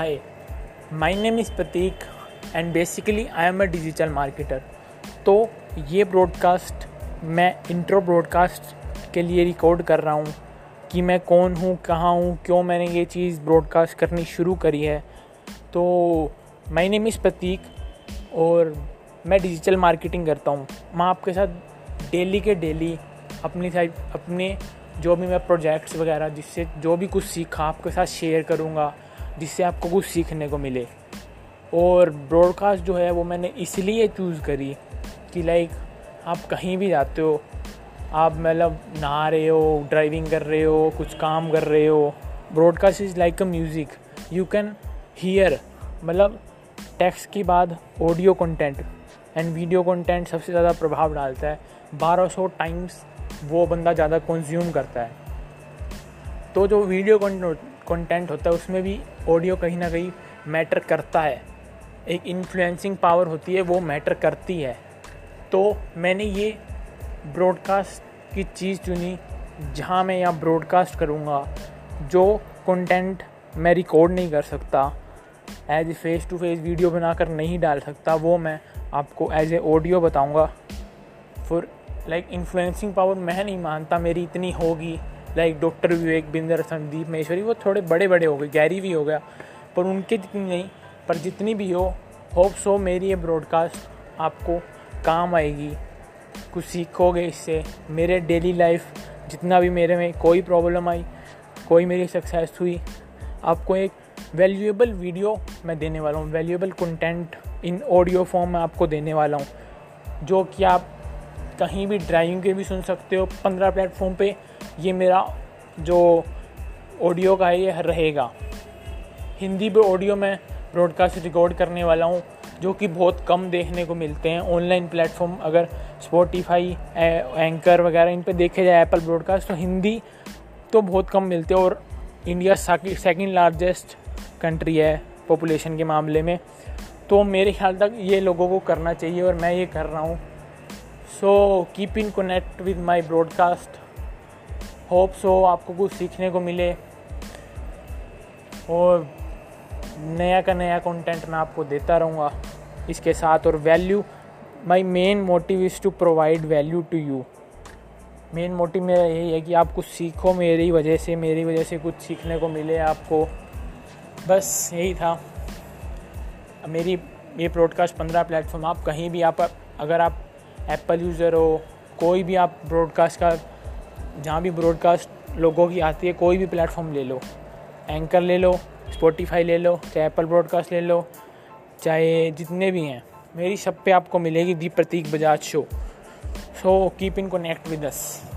Hi, my name is Pratik and basically I am a digital marketer. तो ये broadcast मैं intro broadcast के लिए रिकॉर्ड कर रहा हूँ कि मैं कौन हूँ कहाँ हूँ क्यों मैंने ये चीज़ ब्रॉडकास्ट करनी शुरू करी है। तो माय नेम इज़ प्रतीक और मैं डिजिटल मार्केटिंग करता हूँ। मैं आपके साथ डेली के डेली अपनी साइड अपने जो भी मैं प्रोजेक्ट्स वगैरह जिससे जो भी कुछ सीखा आपके साथ शेयर करूँगा। जिससे आपको कुछ सीखने को मिले। और ब्रॉडकास्ट जो है, वो मैंने इसलिए चूज़ करी कि लाइक आप कहीं भी जाते हो, आप मतलब नहा रहे हो ड्राइविंग कर रहे हो, कुछ काम कर रहे हो broadcast is like a music you can hear मतलब टेक्स्ट के बाद audio content and video content सबसे ज़्यादा प्रभाव डालता है। 1200 टाइम्स वो बंदा ज़्यादा कंज्यूम करता है। तो जो वीडियो कंटेंट होता है, उसमें भी ऑडियो कहीं ना कहीं मैटर करता है। एक इन्फ्लुएंसिंग पावर होती है, वो मैटर करती है। तो मैंने ये ब्रॉडकास्ट की चीज़ चुनी, जहाँ मैं यहाँ ब्रॉडकास्ट करूँगा, जो कंटेंट मैं रिकॉर्ड नहीं कर सकता as a face to face video बनाकर नहीं डाल सकता, वो मैं आपको एज ए ऑडियो बताऊँगा। फॉर लाइक इन्फ्लुएंसिंग पावर मैं नहीं मानता, मेरी इतनी होगी। लाइक डॉक्टर विवेक बिंदर संदीप महेश्वरी, वो थोड़े बड़े बड़े हो गए, गैरी भी हो गया, पर उनके जितनी नहीं, पर जितनी भी हो होप सो मेरी ये ब्रॉडकास्ट आपको काम आएगी। कुछ सीखोगे इससे। मेरे डेली लाइफ जितना भी मेरे में कोई प्रॉब्लम आई, कोई मेरी सक्सेस हुई, आपको एक वैल्यूएबल वीडियो मैं देने वाला हूँ। Valuable content in audio form में आपको देने वाला हूँ, जो कि आप कहीं भी ड्राइविंग के भी सुन सकते हो। पंद्रह प्लेटफॉर्म पे ये मेरा जो ऑडियो का है, ये रहेगा। हिंदी पे ऑडियो में ब्रॉडकास्ट रिकॉर्ड करने वाला हूँ, जो कि बहुत कम देखने को मिलते हैं। ऑनलाइन प्लेटफॉर्म अगर स्पॉटिफाई एंकर वगैरह इन पर देखे जाए एप्पल ब्रॉडकास्ट तो हिंदी तो बहुत कम मिलते हैं और इंडिया सेकेंड लार्जेस्ट कंट्री है पॉपुलेशन के मामले में। तो मेरे ख्याल तक ये लोगों को करना चाहिए और मैं ये कर रहा हूँ। So keep in connect with my broadcast hope so आपको कुछ सीखने को मिले। और नया का नया कंटेंट मैं आपको देता रहूँगा। इसके साथ और value my main motive is to provide value to you main motive मेरा यही है कि आप कुछ सीखो मेरी वजह से, मेरी वजह से कुछ सीखने को मिले आपको। बस यही था। मेरी ये ब्रॉडकास्ट पंद्रह प्लेटफॉर्म आप कहीं भी आप, अगर आप एप्पल यूज़र हो, कोई भी आप ब्रॉडकास्ट का, जहाँ भी ब्रॉडकास्ट लोगों की आती है, कोई भी प्लेटफॉर्म ले लो। एंकर ले लो स्पॉटिफाई ले लो, चाहे एप्पल ब्रॉडकास्ट ले लो, चाहे जितने भी हैं, मेरी सब पे आपको मिलेगी the Prateek Bajaj show so keep in connect with us